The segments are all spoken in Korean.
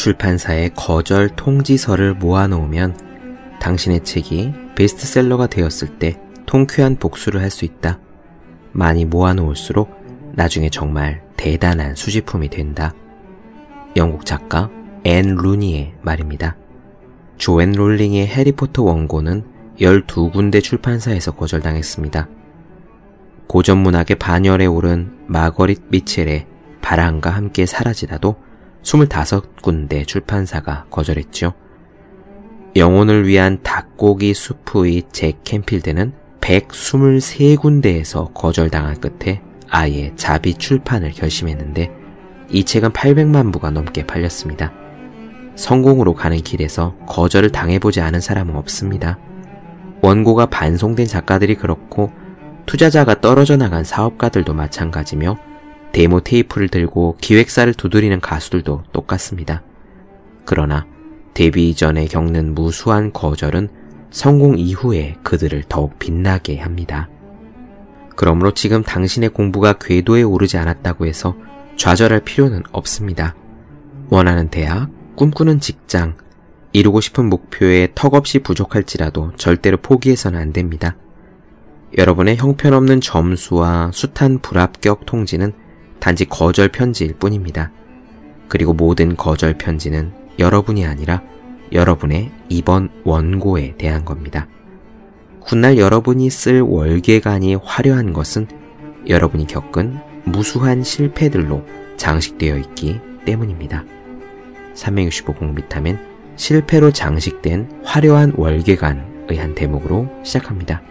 출판사의 거절 통지서를 모아놓으면 당신의 책이 베스트셀러가 되었을 때 통쾌한 복수를 할 수 있다. 많이 모아놓을수록 나중에 정말 대단한 수집품이 된다. 영국 작가 앤 루니의 말입니다. 조앤 롤링의 해리포터 원고는 12군데 출판사에서 거절당했습니다. 고전문학의 반열에 오른 마거릿 미첼의 바람과 함께 사라지다도 25군데 출판사가 거절했죠. 영혼을 위한 닭고기 수프의 잭 캠필드는 123군데에서 거절당한 끝에 아예 자비 출판을 결심했는데 이 책은 800만 부가 넘게 팔렸습니다. 성공으로 가는 길에서 거절을 당해보지 않은 사람은 없습니다. 원고가 반송된 작가들이 그렇고 투자자가 떨어져 나간 사업가들도 마찬가지며 데모 테이프를 들고 기획사를 두드리는 가수들도 똑같습니다. 그러나 데뷔 이전에 겪는 무수한 거절은 성공 이후에 그들을 더욱 빛나게 합니다. 그러므로 지금 당신의 공부가 궤도에 오르지 않았다고 해서 좌절할 필요는 없습니다. 원하는 대학, 꿈꾸는 직장, 이루고 싶은 목표에 턱없이 부족할지라도 절대로 포기해서는 안 됩니다. 여러분의 형편없는 점수와 숱한 불합격 통지는 단지 거절 편지일 뿐입니다. 그리고 모든 거절 편지는 여러분이 아니라 여러분의 이번 원고에 대한 겁니다. 훗날 여러분이 쓸 월계관이 화려한 것은 여러분이 겪은 무수한 실패들로 장식되어 있기 때문입니다. 365공 비타민 실패로 장식된 화려한 월계관의 한 대목으로 시작합니다.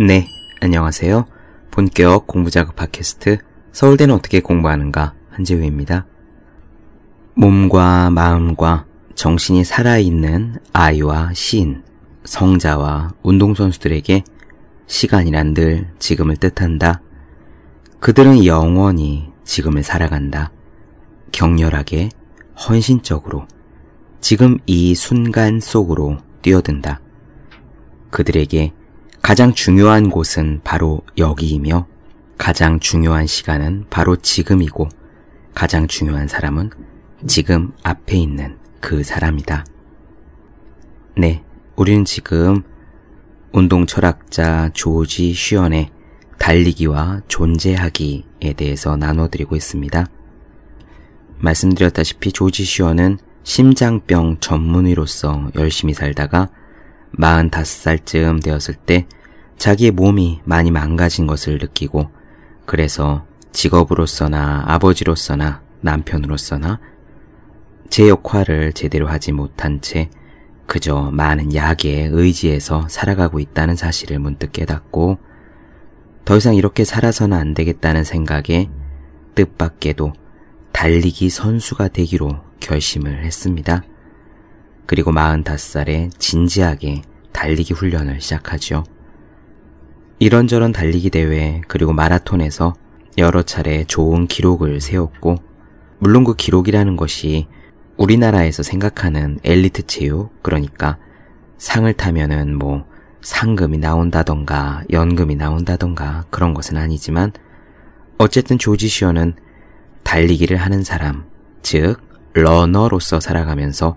네, 안녕하세요. 본격 공부자극 팟캐스트 서울대는 어떻게 공부하는가 한재우입니다. 몸과 마음과 정신이 살아있는 아이와 시인, 성자와 운동선수들에게 시간이란 늘 지금을 뜻한다. 그들은 영원히 지금을 살아간다. 격렬하게, 헌신적으로, 지금 이 순간 속으로 뛰어든다. 그들에게 가장 중요한 곳은 바로 여기이며 가장 중요한 시간은 바로 지금이고 가장 중요한 사람은 지금 앞에 있는 그 사람이다. 네, 우리는 지금 운동 철학자 조지 슈언의 달리기와 존재하기에 대해서 나눠드리고 있습니다. 말씀드렸다시피 조지 슈언은 심장병 전문의로서 열심히 살다가 45살쯤 되었을 때 자기의 몸이 많이 망가진 것을 느끼고 그래서 직업으로서나 아버지로서나 남편으로서나 제 역할을 제대로 하지 못한 채 그저 많은 약에 의지해서 살아가고 있다는 사실을 문득 깨닫고 더 이상 이렇게 살아서는 안 되겠다는 생각에 뜻밖에도 달리기 선수가 되기로 결심을 했습니다. 그리고 45살에 진지하게 달리기 훈련을 시작하죠. 이런저런 달리기 대회 그리고 마라톤에서 여러 차례 좋은 기록을 세웠고 물론 그 기록이라는 것이 우리나라에서 생각하는 엘리트 체육 그러니까 상을 타면은 뭐 상금이 나온다던가 연금이 나온다던가 그런 것은 아니지만 어쨌든 조지 시어는 달리기를 하는 사람 즉 러너로서 살아가면서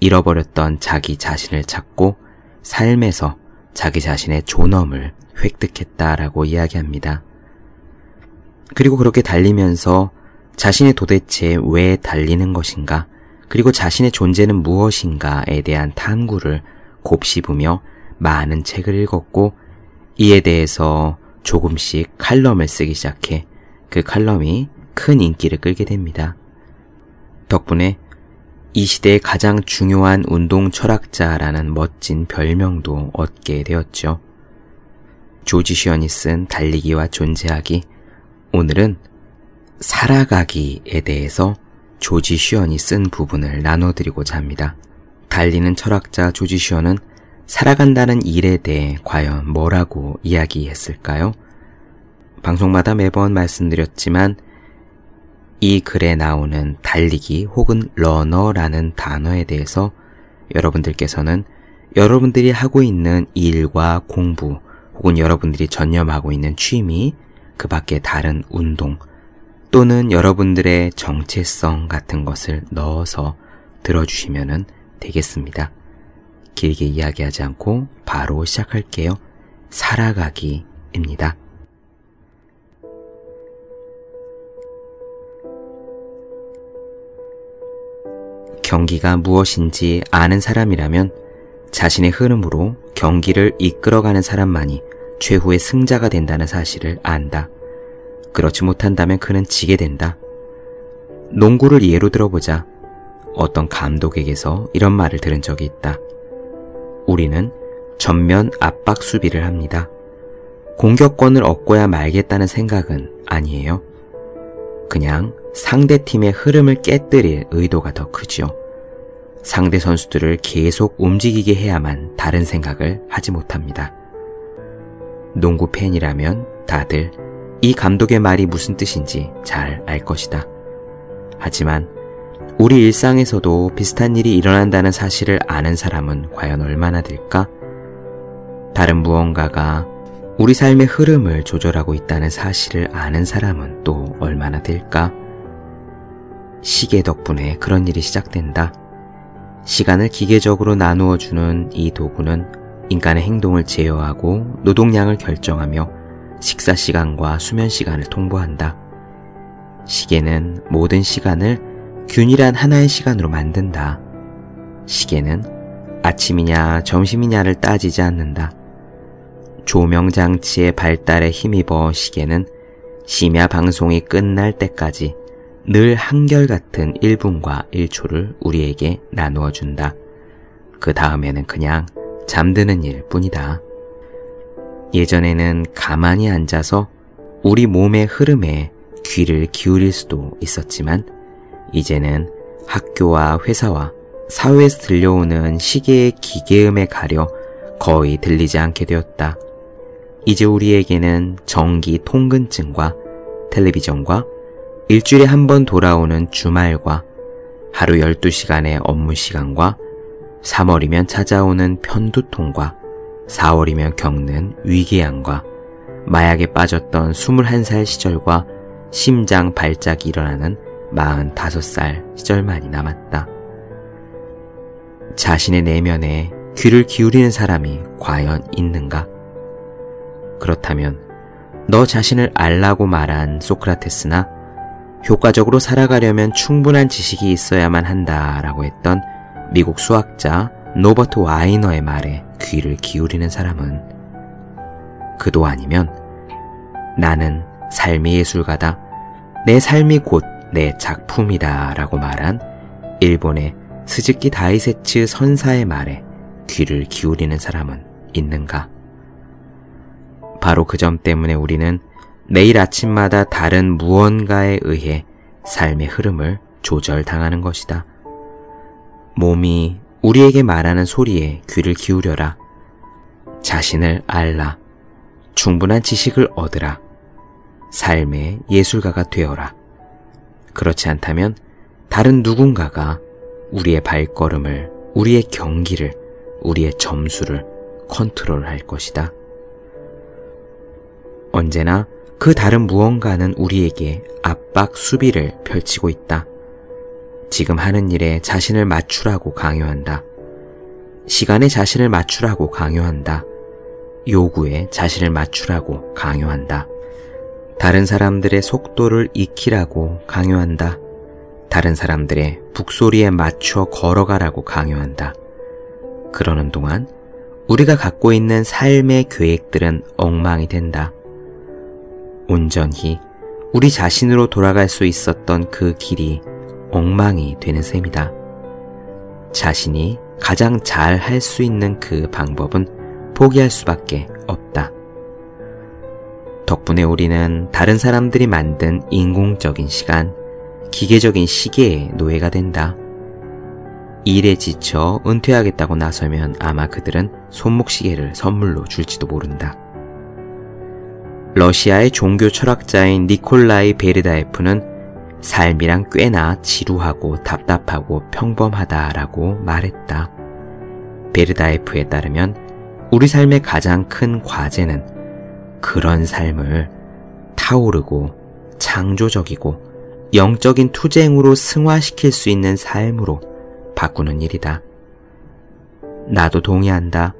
잃어버렸던 자기 자신을 찾고 삶에서 자기 자신의 존엄을 획득했다라고 이야기합니다. 그리고 그렇게 달리면서 자신이 도대체 왜 달리는 것인가, 그리고 자신의 존재는 무엇인가에 대한 탐구를 곱씹으며 많은 책을 읽었고, 이에 대해서 조금씩 칼럼을 쓰기 시작해 그 칼럼이 큰 인기를 끌게 됩니다. 덕분에 이 시대의 가장 중요한 운동 철학자라는 멋진 별명도 얻게 되었죠. 조지 슈언이 쓴 달리기와 존재하기. 오늘은 살아가기에 대해서 조지 슈언이 쓴 부분을 나눠드리고자 합니다. 달리는 철학자 조지 슈언은 살아간다는 일에 대해 과연 뭐라고 이야기했을까요? 방송마다 매번 말씀드렸지만 이 글에 나오는 달리기 혹은 러너라는 단어에 대해서 여러분들께서는 여러분들이 하고 있는 일과 공부 혹은 여러분들이 전념하고 있는 취미, 그 밖에 다른 운동 또는 여러분들의 정체성 같은 것을 넣어서 들어주시면 되겠습니다. 길게 이야기하지 않고 바로 시작할게요. 살아가기입니다. 경기가 무엇인지 아는 사람이라면 자신의 흐름으로 경기를 이끌어가는 사람만이 최후의 승자가 된다는 사실을 안다. 그렇지 못한다면 그는 지게 된다. 농구를 예로 들어보자. 어떤 감독에게서 이런 말을 들은 적이 있다. 우리는 전면 압박 수비를 합니다. 공격권을 얻고야 말겠다는 생각은 아니에요. 그냥 상대 팀의 흐름을 깨뜨릴 의도가 더 크지요. 상대 선수들을 계속 움직이게 해야만 다른 생각을 하지 못합니다. 농구 팬이라면 다들 이 감독의 말이 무슨 뜻인지 잘 알 것이다. 하지만 우리 일상에서도 비슷한 일이 일어난다는 사실을 아는 사람은 과연 얼마나 될까? 다른 무언가가 우리 삶의 흐름을 조절하고 있다는 사실을 아는 사람은 또 얼마나 될까? 시계 덕분에 그런 일이 시작된다. 시간을 기계적으로 나누어 주는 이 도구는 인간의 행동을 제어하고 노동량을 결정하며 식사 시간과 수면 시간을 통보한다. 시계는 모든 시간을 균일한 하나의 시간으로 만든다. 시계는 아침이냐 점심이냐를 따지지 않는다. 조명 장치의 발달에 힘입어 시계는 심야 방송이 끝날 때까지 늘 한결같은 1분과 1초를 우리에게 나누어 준다. 그 다음에는 그냥 잠드는 일 뿐이다. 예전에는 가만히 앉아서 우리 몸의 흐름에 귀를 기울일 수도 있었지만 이제는 학교와 회사와 사회에서 들려오는 시계의 기계음에 가려 거의 들리지 않게 되었다. 이제 우리에게는 전기 통근증과 텔레비전과 일주일에 한 번 돌아오는 주말과 하루 12시간의 업무 시간과 3월이면 찾아오는 편두통과 4월이면 겪는 위궤양과 마약에 빠졌던 21살 시절과 심장 발작이 일어나는 45살 시절만이 남았다. 자신의 내면에 귀를 기울이는 사람이 과연 있는가? 그렇다면 너 자신을 알라고 말한 소크라테스나 효과적으로 살아가려면 충분한 지식이 있어야만 한다라고 했던 미국 수학자 노버트 와이너의 말에 귀를 기울이는 사람은 그도 아니면 나는 삶의 예술가다. 내 삶이 곧 내 작품이다 라고 말한 일본의 스즈키 다이세츠 선사의 말에 귀를 기울이는 사람은 있는가? 바로 그 점 때문에 우리는 매일 아침마다 다른 무언가에 의해 삶의 흐름을 조절당하는 것이다. 몸이 우리에게 말하는 소리에 귀를 기울여라. 자신을 알라. 충분한 지식을 얻으라. 삶의 예술가가 되어라. 그렇지 않다면 다른 누군가가 우리의 발걸음을, 우리의 경기를, 우리의 점수를 컨트롤할 것이다. 언제나 그 다른 무언가는 우리에게 압박 수비를 펼치고 있다. 지금 하는 일에 자신을 맞추라고 강요한다. 시간에 자신을 맞추라고 강요한다. 요구에 자신을 맞추라고 강요한다. 다른 사람들의 속도를 익히라고 강요한다. 다른 사람들의 북소리에 맞춰 걸어가라고 강요한다. 그러는 동안 우리가 갖고 있는 삶의 계획들은 엉망이 된다. 온전히 우리 자신으로 돌아갈 수 있었던 그 길이 엉망이 되는 셈이다. 자신이 가장 잘 할 수 있는 그 방법은 포기할 수밖에 없다. 덕분에 우리는 다른 사람들이 만든 인공적인 시간, 기계적인 시계의 노예가 된다. 일에 지쳐 은퇴하겠다고 나서면 아마 그들은 손목시계를 선물로 줄지도 모른다. 러시아의 종교 철학자인 니콜라이 베르다예프는 삶이랑 꽤나 지루하고 답답하고 평범하다라고 말했다. 베르다이프에 따르면 우리 삶의 가장 큰 과제는 그런 삶을 타오르고 창조적이고 영적인 투쟁으로 승화시킬 수 있는 삶으로 바꾸는 일이다. 나도 동의한다.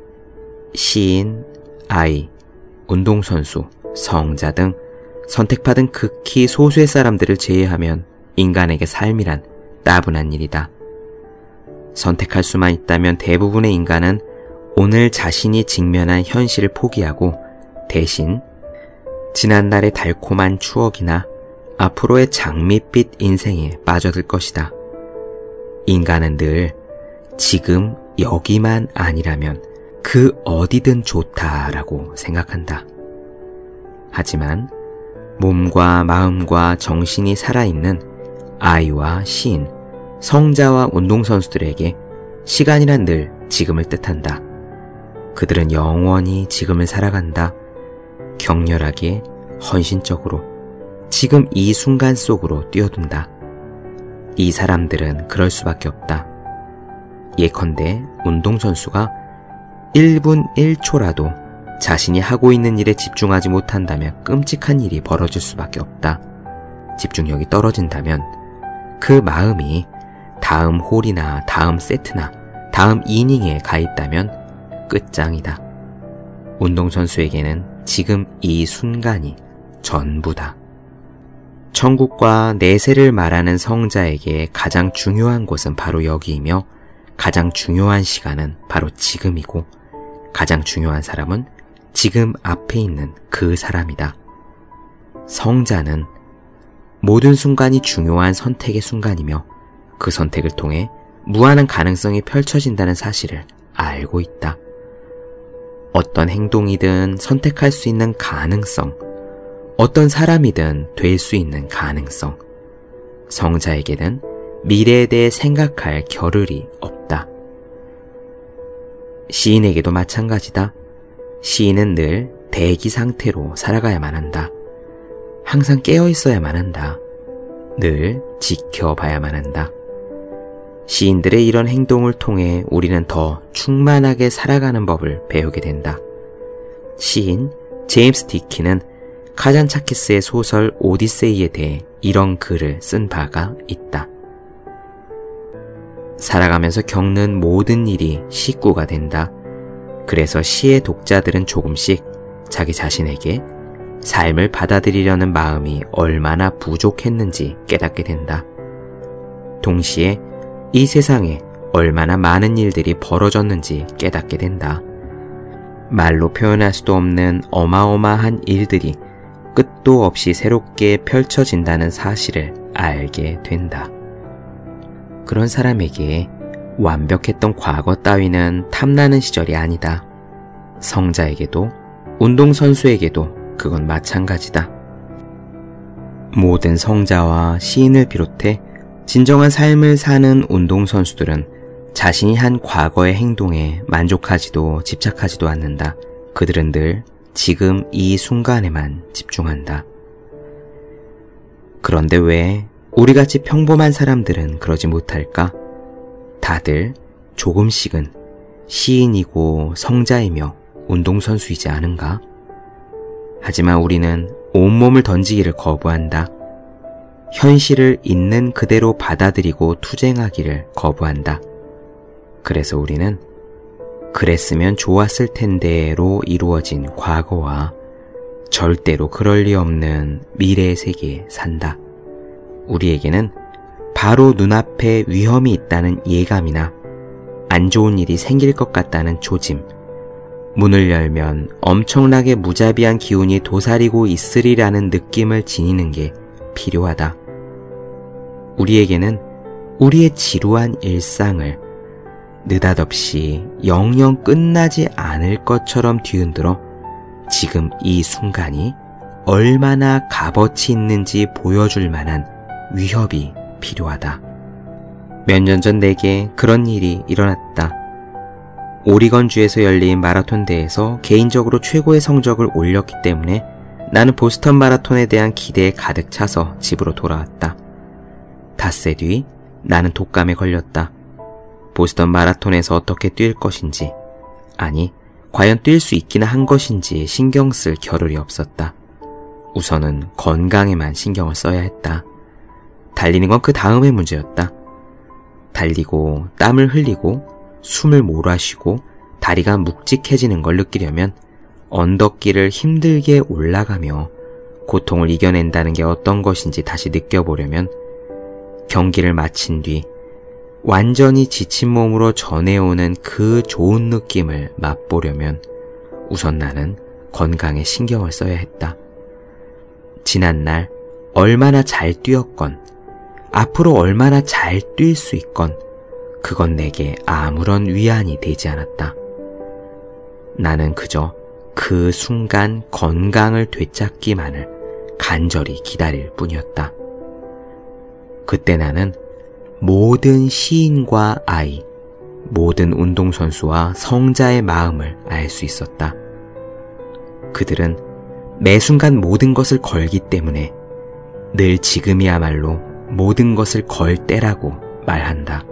시인, 아이, 운동선수, 성자 등 선택받은 극히 소수의 사람들을 제외하면 인간에게 삶이란 따분한 일이다. 선택할 수만 있다면 대부분의 인간은 오늘 자신이 직면한 현실을 포기하고 대신 지난날의 달콤한 추억이나 앞으로의 장밋빛 인생에 빠져들 것이다. 인간은 늘 지금 여기만 아니라면 그 어디든 좋다라고 생각한다. 하지만 몸과 마음과 정신이 살아있는 아이와 시인, 성자와 운동선수들에게 시간이란 늘 지금을 뜻한다. 그들은 영원히 지금을 살아간다. 격렬하게, 헌신적으로, 지금 이 순간 속으로 뛰어든다. 이 사람들은 그럴 수밖에 없다. 예컨대 운동선수가 1분 1초라도 자신이 하고 있는 일에 집중하지 못한다면 끔찍한 일이 벌어질 수밖에 없다. 집중력이 떨어진다면 그 마음이 다음 홀이나 다음 세트나 다음 이닝에 가 있다면 끝장이다. 운동선수에게는 지금 이 순간이 전부다. 천국과 내세를 말하는 성자에게 가장 중요한 곳은 바로 여기이며 가장 중요한 시간은 바로 지금이고 가장 중요한 사람은 지금 앞에 있는 그 사람이다. 성자는 모든 순간이 중요한 선택의 순간이며 그 선택을 통해 무한한 가능성이 펼쳐진다는 사실을 알고 있다. 어떤 행동이든 선택할 수 있는 가능성, 어떤 사람이든 될 수 있는 가능성, 성자에게는 미래에 대해 생각할 겨를이 없다. 시인에게도 마찬가지다. 시인은 늘 대기 상태로 살아가야만 한다. 항상 깨어 있어야만 한다. 늘 지켜봐야만 한다. 시인들의 이런 행동을 통해 우리는 더 충만하게 살아가는 법을 배우게 된다. 시인 제임스 디키는 카잔차키스의 소설 오디세이에 대해 이런 글을 쓴 바가 있다. 살아가면서 겪는 모든 일이 식구가 된다. 그래서 시의 독자들은 조금씩 자기 자신에게 삶을 받아들이려는 마음이 얼마나 부족했는지 깨닫게 된다. 동시에 이 세상에 얼마나 많은 일들이 벌어졌는지 깨닫게 된다. 말로 표현할 수도 없는 어마어마한 일들이 끝도 없이 새롭게 펼쳐진다는 사실을 알게 된다. 그런 사람에게 완벽했던 과거 따위는 탐나는 시절이 아니다. 성자에게도 운동선수에게도 그건 마찬가지다. 모든 성자와 시인을 비롯해 진정한 삶을 사는 운동선수들은 자신이 한 과거의 행동에 만족하지도 집착하지도 않는다. 그들은 늘 지금 이 순간에만 집중한다. 그런데 왜 우리같이 평범한 사람들은 그러지 못할까? 다들 조금씩은 시인이고 성자이며 운동선수이지 않은가? 하지만 우리는 온몸을 던지기를 거부한다. 현실을 있는 그대로 받아들이고 투쟁하기를 거부한다. 그래서 우리는 그랬으면 좋았을 텐데로 이루어진 과거와 절대로 그럴 리 없는 미래의 세계에 산다. 우리에게는 바로 눈앞에 위험이 있다는 예감이나 안 좋은 일이 생길 것 같다는 조짐, 문을 열면 엄청나게 무자비한 기운이 도사리고 있으리라는 느낌을 지니는 게 필요하다. 우리에게는 우리의 지루한 일상을 느닷없이 영영 끝나지 않을 것처럼 뒤흔들어 지금 이 순간이 얼마나 값어치 있는지 보여줄 만한 위협이 필요하다. 몇 년 전 내게 그런 일이 일어났다. 오리건주에서 열린 마라톤 대회에서 개인적으로 최고의 성적을 올렸기 때문에 나는 보스턴 마라톤에 대한 기대에 가득 차서 집으로 돌아왔다. 닷새 뒤 나는 독감에 걸렸다. 보스턴 마라톤에서 어떻게 뛸 것인지, 아니, 과연 뛸 수 있기나 한 것인지 신경 쓸 겨를이 없었다. 우선은 건강에만 신경을 써야 했다. 달리는 건 그 다음의 문제였다. 달리고 땀을 흘리고 숨을 몰아쉬고 다리가 묵직해지는 걸 느끼려면 언덕길을 힘들게 올라가며 고통을 이겨낸다는 게 어떤 것인지 다시 느껴보려면 경기를 마친 뒤 완전히 지친 몸으로 전해오는 그 좋은 느낌을 맛보려면 우선 나는 건강에 신경을 써야 했다. 지난날 얼마나 잘 뛰었건, 앞으로 얼마나 잘 뛸 수 있건, 그건 내게 아무런 위안이 되지 않았다. 나는 그저 그 순간 건강을 되찾기만을 간절히 기다릴 뿐이었다. 그때 나는 모든 시인과 아이, 모든 운동선수와 성자의 마음을 알 수 있었다. 그들은 매 순간 모든 것을 걸기 때문에 늘 지금이야말로 모든 것을 걸 때라고 말한다.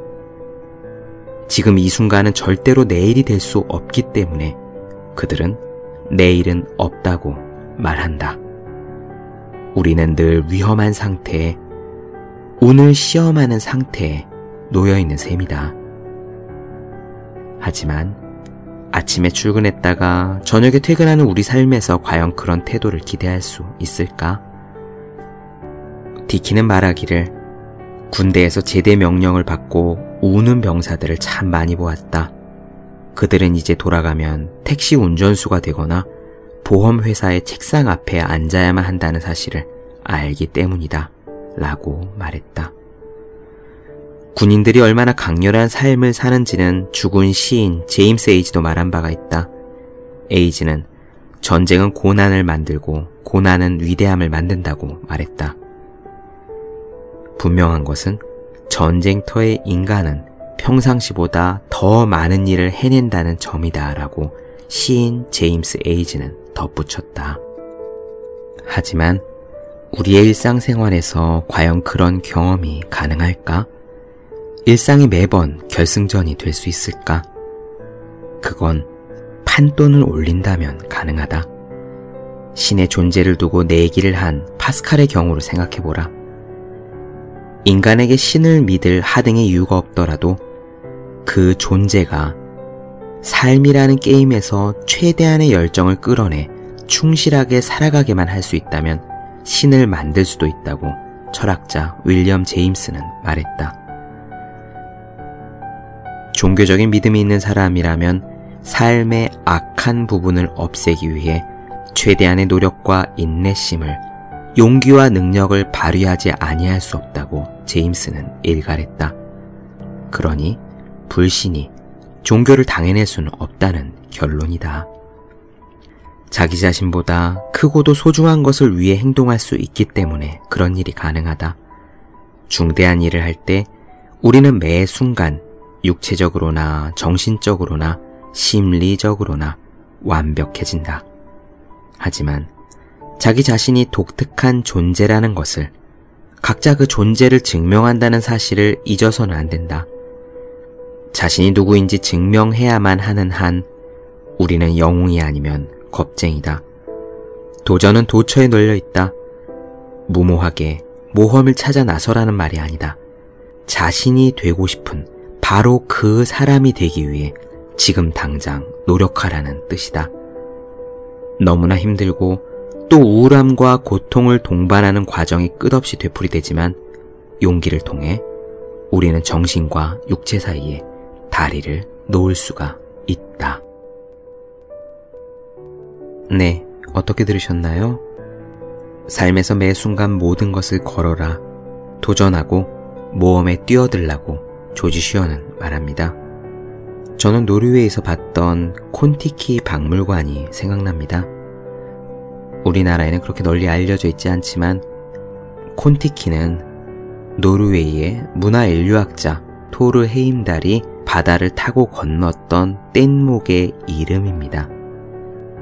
지금 이 순간은 절대로 내일이 될 수 없기 때문에 그들은 내일은 없다고 말한다. 우리는 늘 위험한 상태에 운을 시험하는 상태에 놓여 있는 셈이다. 하지만 아침에 출근했다가 저녁에 퇴근하는 우리 삶에서 과연 그런 태도를 기대할 수 있을까? 디키는 말하기를 군대에서 제대 명령을 받고 우는 병사들을 참 많이 보았다. 그들은 이제 돌아가면 택시 운전수가 되거나 보험회사의 책상 앞에 앉아야만 한다는 사실을 알기 때문이다. 라고 말했다. 군인들이 얼마나 강렬한 삶을 사는지는 죽은 시인 제임스 에이지도 말한 바가 있다. 에이지는 전쟁은 고난을 만들고 고난은 위대함을 만든다고 말했다. 분명한 것은 전쟁터의 인간은 평상시보다 더 많은 일을 해낸다는 점이다 라고 시인 제임스 에이지는 덧붙였다. 하지만 우리의 일상생활에서 과연 그런 경험이 가능할까? 일상이 매번 결승전이 될 수 있을까? 그건 판돈을 올린다면 가능하다. 신의 존재를 두고 내기를 한 파스칼의 경우를 생각해보라. 인간에게 신을 믿을 하등의 이유가 없더라도 그 존재가 삶이라는 게임에서 최대한의 열정을 끌어내 충실하게 살아가게만 할 수 있다면 신을 만들 수도 있다고 철학자 윌리엄 제임스는 말했다. 종교적인 믿음이 있는 사람이라면 삶의 악한 부분을 없애기 위해 최대한의 노력과 인내심을 용기와 능력을 발휘하지 아니할 수 없다고 제임스는 일갈했다. 그러니 불신이 종교를 당해낼 수는 없다는 결론이다. 자기 자신보다 크고도 소중한 것을 위해 행동할 수 있기 때문에 그런 일이 가능하다. 중대한 일을 할 때 우리는 매 순간 육체적으로나 정신적으로나 심리적으로나 완벽해진다. 하지만 자기 자신이 독특한 존재라는 것을 각자 그 존재를 증명한다는 사실을 잊어서는 안 된다. 자신이 누구인지 증명해야만 하는 한 우리는 영웅이 아니면 겁쟁이다. 도전은 도처에 널려 있다. 무모하게 모험을 찾아 나서라는 말이 아니다. 자신이 되고 싶은 바로 그 사람이 되기 위해 지금 당장 노력하라는 뜻이다. 너무나 힘들고 또 우울함과 고통을 동반하는 과정이 끝없이 되풀이되지만 용기를 통해 우리는 정신과 육체 사이에 다리를 놓을 수가 있다. 네, 어떻게 들으셨나요? 삶에서 매 순간 모든 것을 걸어라. 도전하고 모험에 뛰어들라고 조지 슈어는 말합니다. 저는 노르웨이에서 봤던 콘티키 박물관이 생각납니다. 우리나라에는 그렇게 널리 알려져 있지 않지만 콘티키는 노르웨이의 문화 인류학자 토르 헤임달이 바다를 타고 건넜던 뗏목의 이름입니다.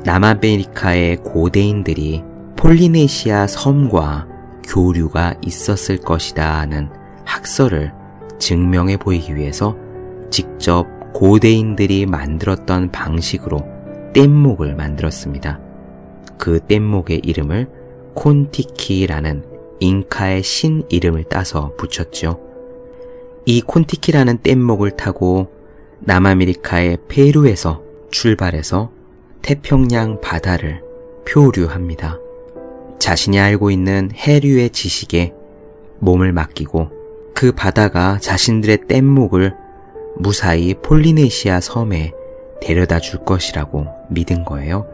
남아메리카의 고대인들이 폴리네시아 섬과 교류가 있었을 것이다 는 학설을 증명해 보이기 위해서 직접 고대인들이 만들었던 방식으로 뗏목을 만들었습니다. 그 뗏목의 이름을 콘티키라는 잉카의 신 이름을 따서 붙였죠. 이 콘티키라는 뗏목을 타고 남아메리카의 페루에서 출발해서 태평양 바다를 표류합니다. 자신이 알고 있는 해류의 지식에 몸을 맡기고 그 바다가 자신들의 뗏목을 무사히 폴리네시아 섬에 데려다 줄 것이라고 믿은 거예요.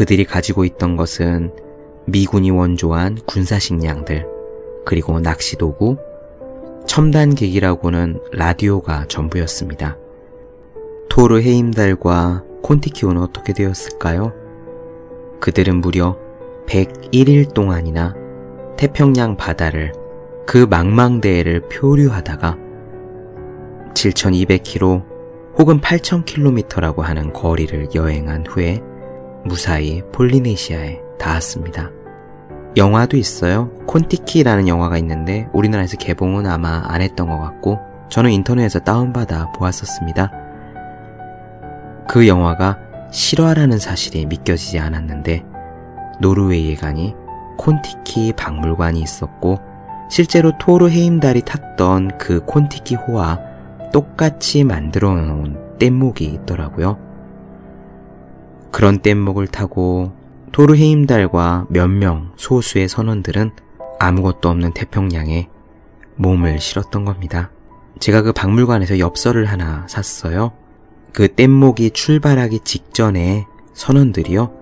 그들이 가지고 있던 것은 미군이 원조한 군사식량들, 그리고 낚시도구, 첨단기기라고는 라디오가 전부였습니다. 토르 헤임달과 콘티키오는 어떻게 되었을까요? 그들은 무려 101일 동안이나 태평양 바다를 그 망망대해를 표류하다가 7,200km 혹은 8,000km라고 하는 거리를 여행한 후에 무사히 폴리네시아에 닿았습니다. 영화도 있어요. 콘티키라는 영화가 있는데 우리나라에서 개봉은 아마 안 했던 것 같고 저는 인터넷에서 다운받아 보았었습니다. 그 영화가 실화라는 사실이 믿겨지지 않았는데 노르웨이에 가니 콘티키 박물관이 있었고 실제로 토르 헤임달이 탔던 그 콘티키 호와 똑같이 만들어 놓은 뗏목이 있더라고요. 그런 뗏목을 타고 토르 헤임달과 몇 명 소수의 선원들은 아무것도 없는 태평양에 몸을 실었던 겁니다. 제가 그 박물관에서 엽서를 하나 샀어요. 그 뗏목이 출발하기 직전에 선원들이요.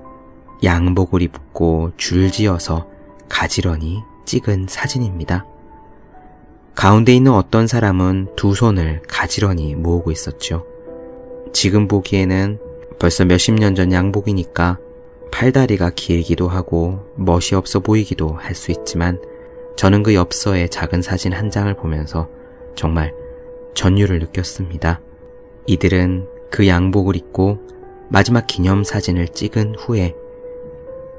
양복을 입고 줄지어서 가지런히 찍은 사진입니다. 가운데 있는 어떤 사람은 두 손을 가지런히 모으고 있었죠. 지금 보기에는 벌써 몇십 년 전 양복이니까 팔다리가 길기도 하고 멋이 없어 보이기도 할 수 있지만 저는 그 엽서의 작은 사진 한 장을 보면서 정말 전율을 느꼈습니다. 이들은 그 양복을 입고 마지막 기념 사진을 찍은 후에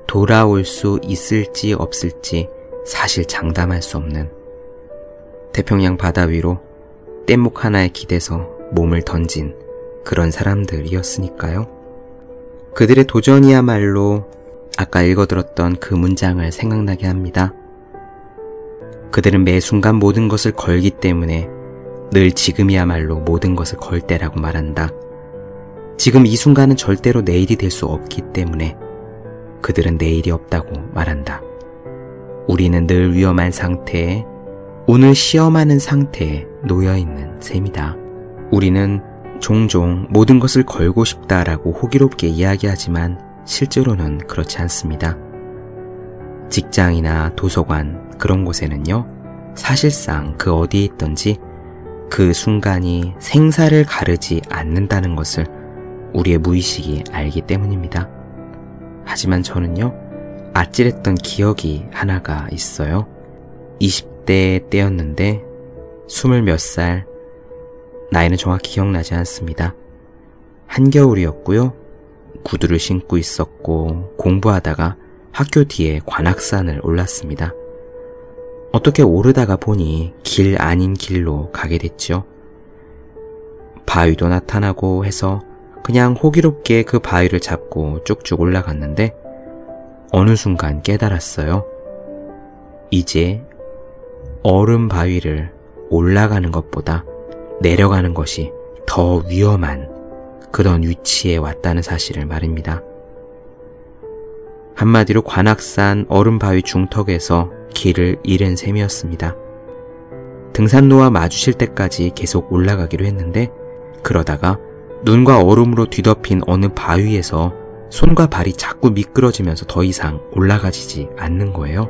돌아올 수 있을지 없을지 사실 장담할 수 없는 태평양 바다 위로 뗏목 하나에 기대서 몸을 던진 그런 사람들이었으니까요. 그들의 도전이야말로 아까 읽어들었던 그 문장을 생각나게 합니다. 그들은 매 순간 모든 것을 걸기 때문에 늘 지금이야말로 모든 것을 걸 때라고 말한다. 지금 이 순간은 절대로 내일이 될 수 없기 때문에 그들은 내일이 없다고 말한다. 우리는 늘 위험한 상태에 오늘 시험하는 상태에 놓여 있는 셈이다. 우리는 종종 모든 것을 걸고 싶다라고 호기롭게 이야기하지만 실제로는 그렇지 않습니다. 직장이나 도서관 그런 곳에는요, 사실상 그 어디에 있던지 그 순간이 생사를 가르지 않는다는 것을 우리의 무의식이 알기 때문입니다. 하지만 저는요, 아찔했던 기억이 하나가 있어요. 20대 때였는데, 스물 몇 살, 나이는 정확히 기억나지 않습니다. 한겨울이었고요. 구두를 신고 있었고, 공부하다가 학교 뒤에 관악산을 올랐습니다. 어떻게 오르다가 보니 길 아닌 길로 가게 됐죠. 바위도 나타나고 해서 그냥 호기롭게 그 바위를 잡고 쭉쭉 올라갔는데 어느 순간 깨달았어요. 이제 얼음 바위를 올라가는 것보다 내려가는 것이 더 위험한 그런 위치에 왔다는 사실을 말입니다. 한마디로 관악산 얼음 바위 중턱에서 길을 잃은 셈이었습니다. 등산로와 마주칠 때까지 계속 올라가기로 했는데 그러다가 눈과 얼음으로 뒤덮인 어느 바위에서 손과 발이 자꾸 미끄러지면서 더 이상 올라가지지 않는 거예요.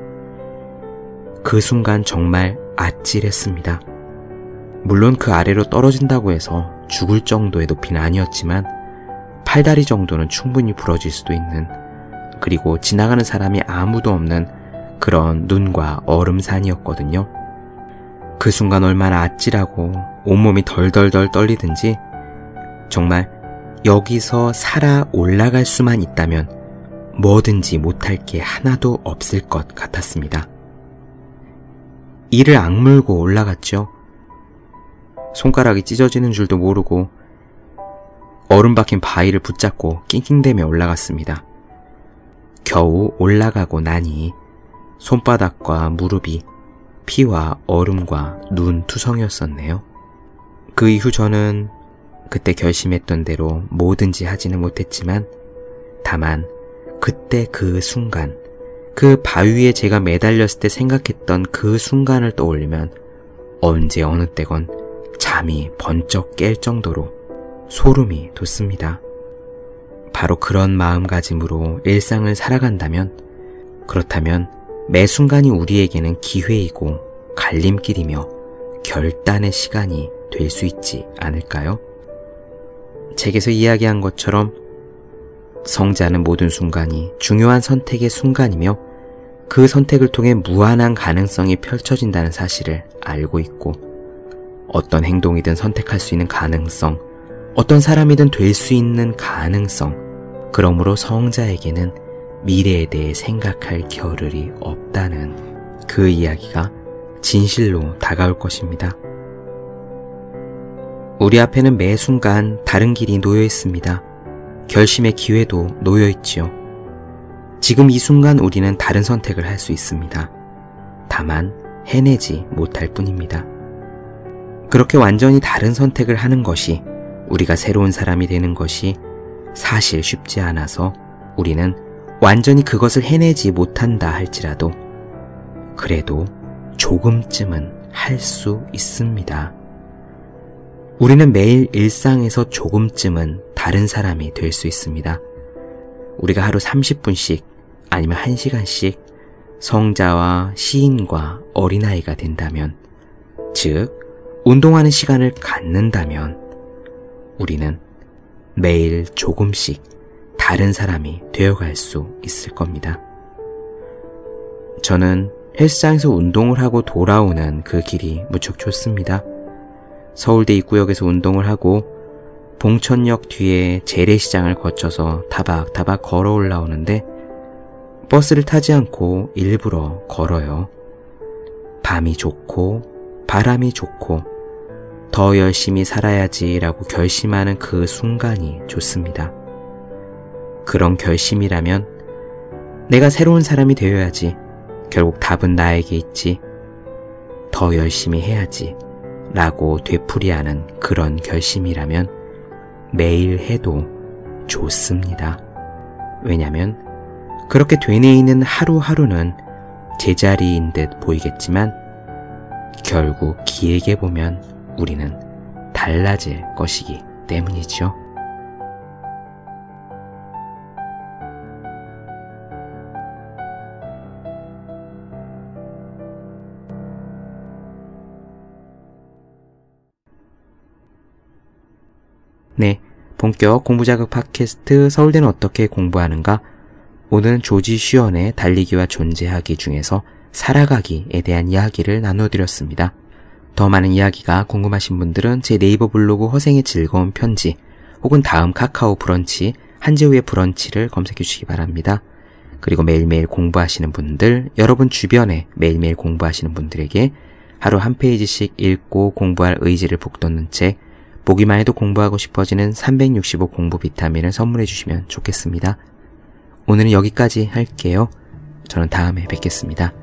그 순간 정말 아찔했습니다. 물론 그 아래로 떨어진다고 해서 죽을 정도의 높이는 아니었지만 팔다리 정도는 충분히 부러질 수도 있는 그리고 지나가는 사람이 아무도 없는 그런 눈과 얼음산이었거든요. 그 순간 얼마나 아찔하고 온몸이 덜덜덜 떨리든지 정말 여기서 살아 올라갈 수만 있다면 뭐든지 못할 게 하나도 없을 것 같았습니다. 이를 악물고 올라갔죠. 손가락이 찢어지는 줄도 모르고 얼음 박힌 바위를 붙잡고 낑낑대며 올라갔습니다. 겨우 올라가고 나니 손바닥과 무릎이 피와 얼음과 눈 투성이었었네요. 그 이후 저는 그때 결심했던 대로 뭐든지 하지는 못했지만 다만 그때 그 순간 그 바위에 제가 매달렸을 때 생각했던 그 순간을 떠올리면 언제 어느 때건 잠이 번쩍 깰 정도로 소름이 돋습니다. 바로 그런 마음가짐으로 일상을 살아간다면 그렇다면 매 순간이 우리에게는 기회이고 갈림길이며 결단의 시간이 될 수 있지 않을까요? 책에서 이야기한 것처럼 성자는 모든 순간이 중요한 선택의 순간이며 그 선택을 통해 무한한 가능성이 펼쳐진다는 사실을 알고 있고 어떤 행동이든 선택할 수 있는 가능성, 어떤 사람이든 될 수 있는 가능성, 그러므로 성자에게는 미래에 대해 생각할 겨를이 없다는 그 이야기가 진실로 다가올 것입니다. 우리 앞에는 매 순간 다른 길이 놓여 있습니다. 결심의 기회도 놓여 있지요. 지금 이 순간 우리는 다른 선택을 할 수 있습니다. 다만 해내지 못할 뿐입니다. 그렇게 완전히 다른 선택을 하는 것이 우리가 새로운 사람이 되는 것이 사실 쉽지 않아서 우리는 완전히 그것을 해내지 못한다 할지라도 그래도 조금쯤은 할 수 있습니다. 우리는 매일 일상에서 조금쯤은 다른 사람이 될 수 있습니다. 우리가 하루 30분씩 아니면 1시간씩 성자와 시인과 어린아이가 된다면, 즉, 운동하는 시간을 갖는다면, 우리는 매일 조금씩 다른 사람이 되어갈 수 있을 겁니다. 저는 헬스장에서 운동을 하고 돌아오는 그 길이 무척 좋습니다. 서울대 입구역에서 운동을 하고 봉천역 뒤에 재래시장을 거쳐서 다박다박 걸어 올라오는데 버스를 타지 않고 일부러 걸어요. 밤이 좋고 바람이 좋고 더 열심히 살아야지라고 결심하는 그 순간이 좋습니다. 그런 결심이라면 내가 새로운 사람이 되어야지. 결국 답은 나에게 있지. 더 열심히 해야지. 라고 되풀이하는 그런 결심이라면 매일 해도 좋습니다. 왜냐면 그렇게 되뇌이는 하루하루는 제자리인 듯 보이겠지만 결국 길게 보면 우리는 달라질 것이기 때문이죠. 네, 본격 공부자극 팟캐스트 서울대는 어떻게 공부하는가? 오늘은 조지 슈언의 달리기와 존재하기 중에서 살아가기에 대한 이야기를 나눠드렸습니다. 더 많은 이야기가 궁금하신 분들은 제 네이버 블로그 허생의 즐거운 편지 혹은 다음 카카오 브런치 한재우의 브런치를 검색해 주시기 바랍니다. 그리고 매일매일 공부하시는 분들, 여러분 주변에 매일매일 공부하시는 분들에게 하루 한 페이지씩 읽고 공부할 의지를 북돋는 책 보기만 해도 공부하고 싶어지는 365 공부 비타민을 선물해 주시면 좋겠습니다. 오늘은 여기까지 할게요. 저는 다음에 뵙겠습니다.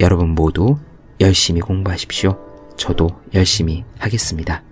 여러분 모두 열심히 공부하십시오. 저도 열심히 하겠습니다.